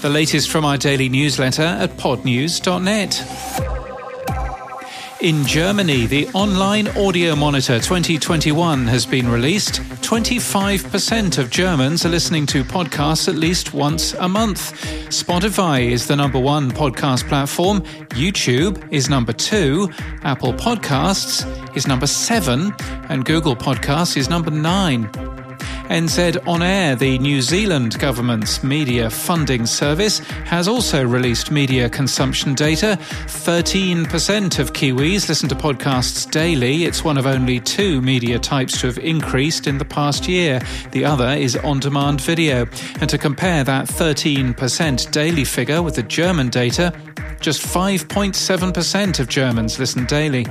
The latest from our daily newsletter at podnews.net. In Germany, the Online Audio Monitor 2021 has been released. 25% of Germans are listening to podcasts at least once a month. Spotify is the number one podcast platform. YouTube is number two. Apple Podcasts is number seven. And Google Podcasts is number nine. NZ On Air, the New Zealand government's media funding service, has also released media consumption data. 13% of Kiwis listen to podcasts daily. It's one of only two media types to have increased in the past year. The other is on demand video. And to compare that 13% daily figure with the German data, just 5.7% of Germans listen daily.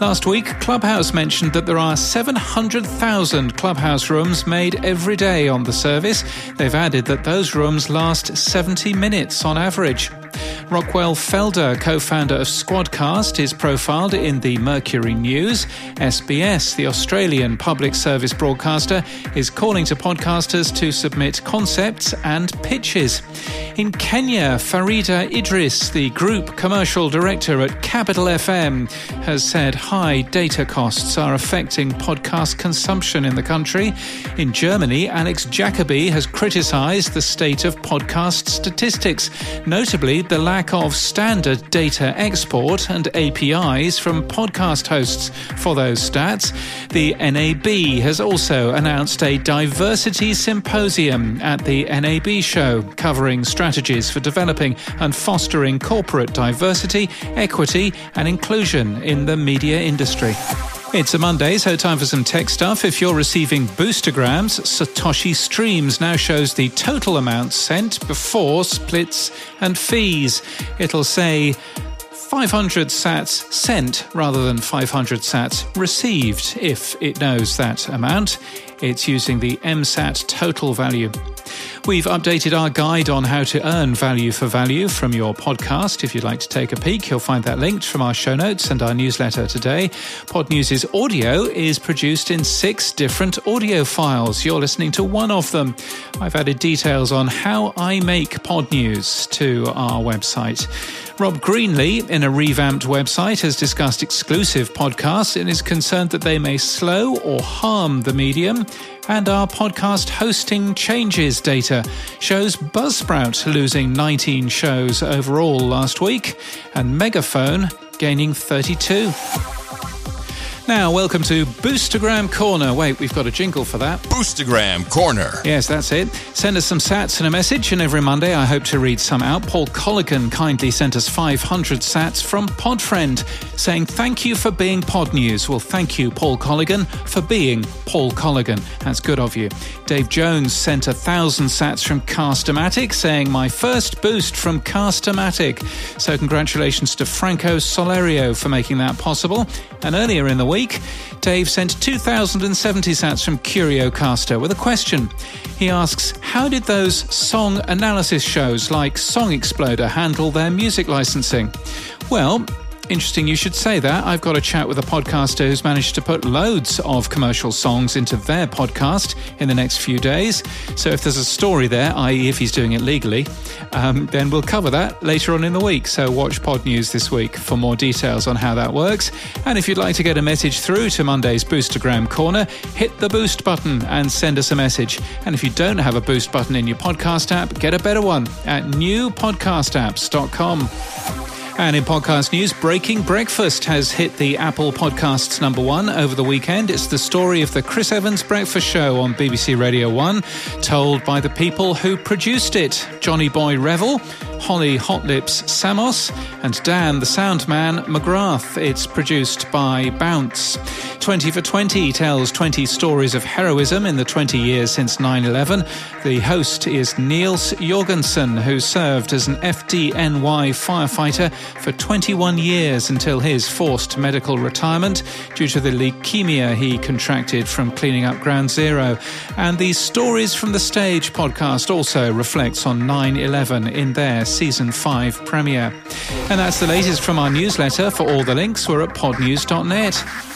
Last week, Clubhouse mentioned that there are 700,000 Clubhouse rooms made every day on the service. They've added that those rooms last 70 minutes on average. Rockwell Felder, co founder of Squadcast, is profiled in the Mercury News. SBS, the Australian public service broadcaster, is calling to podcasters to submit concepts and pitches. In Kenya, Farida Idris, the group commercial director at Capital FM, has said high data costs are affecting podcast consumption in the country. In Germany, Alex Jacoby has criticised the state of podcast statistics, notably the lack of standard data export and APIs from podcast hosts for those stats. The NAB has also announced a diversity symposium at the NAB show covering strategies for developing and fostering corporate diversity, equity, and inclusion in the media industry. It's a Monday, so time for some tech stuff. If you're receiving boostergrams, Satoshi Streams now shows the total amount sent before splits and fees. It'll say 500 sats sent rather than 500 sats received if it knows that amount. It's using the MSAT total value. We've updated our guide on how to earn value for value from your podcast. If you'd like to take a peek, you'll find that linked from our show notes and our newsletter today. Podnews' audio is produced in six different audio files. You're listening to one of them. I've added details on how I make Podnews to our website. Rob Greenlee, in a revamped website, has discussed exclusive podcasts and is concerned that they may slow or harm the medium. And our podcast hosting changes data shows Buzzsprout losing 19 shows overall last week and Megaphone gaining 32. Now, welcome to Boostergram Corner. Wait, we've got a jingle for that. Boostergram Corner. Yes, that's it. Send us some sats and a message, and every Monday I hope to read some out. Paul Colligan kindly sent us 500 sats from Podfriend saying, Thank you for being Podnews. Well, thank you, Paul Colligan, for being Paul Colligan. That's good of you. Dave Jones sent a thousand sats from Castamatic saying, My first boost from Castamatic. So, congratulations to Franco Solerio for making that possible. And earlier in the week, Dave sent 2,070 sats from CurioCaster with a question. He asks, How did those song analysis shows like Song Exploder handle their music licensing? Well, Interesting you should say that. I've got a chat with a podcaster who's managed to put loads of commercial songs into their podcast in the next few days. So if there's a story there, i.e., if he's doing it legally, um, then we'll cover that later on in the week. So watch Podnews this week for more details on how that works. And if you'd like to get a message through to Monday's Boostergram Corner, hit the boost button and send us a message. And if you don't have a boost button in your podcast app, get a better one at newpodcastapps.com. And in podcast news, Breaking Breakfast has hit the Apple Podcasts number one over the weekend. It's the story of the Chris Evans Breakfast Show on BBC Radio 1, told by the people who produced it Johnny Boy Revel, Holly Hotlips Samos, and Dan the Soundman McGrath. It's produced by Bounce. 20 for 20 tells 20 stories of heroism in the 20 years since 9 11. The host is Niels Jorgensen, who served as an FDNY firefighter for 21 years until his forced medical retirement due to the leukemia he contracted from cleaning up Ground Zero. And the Stories from the Stage podcast also reflects on 9 11 in their season 5 premiere. And that's the latest from our newsletter. For all the links, we're at podnews.net.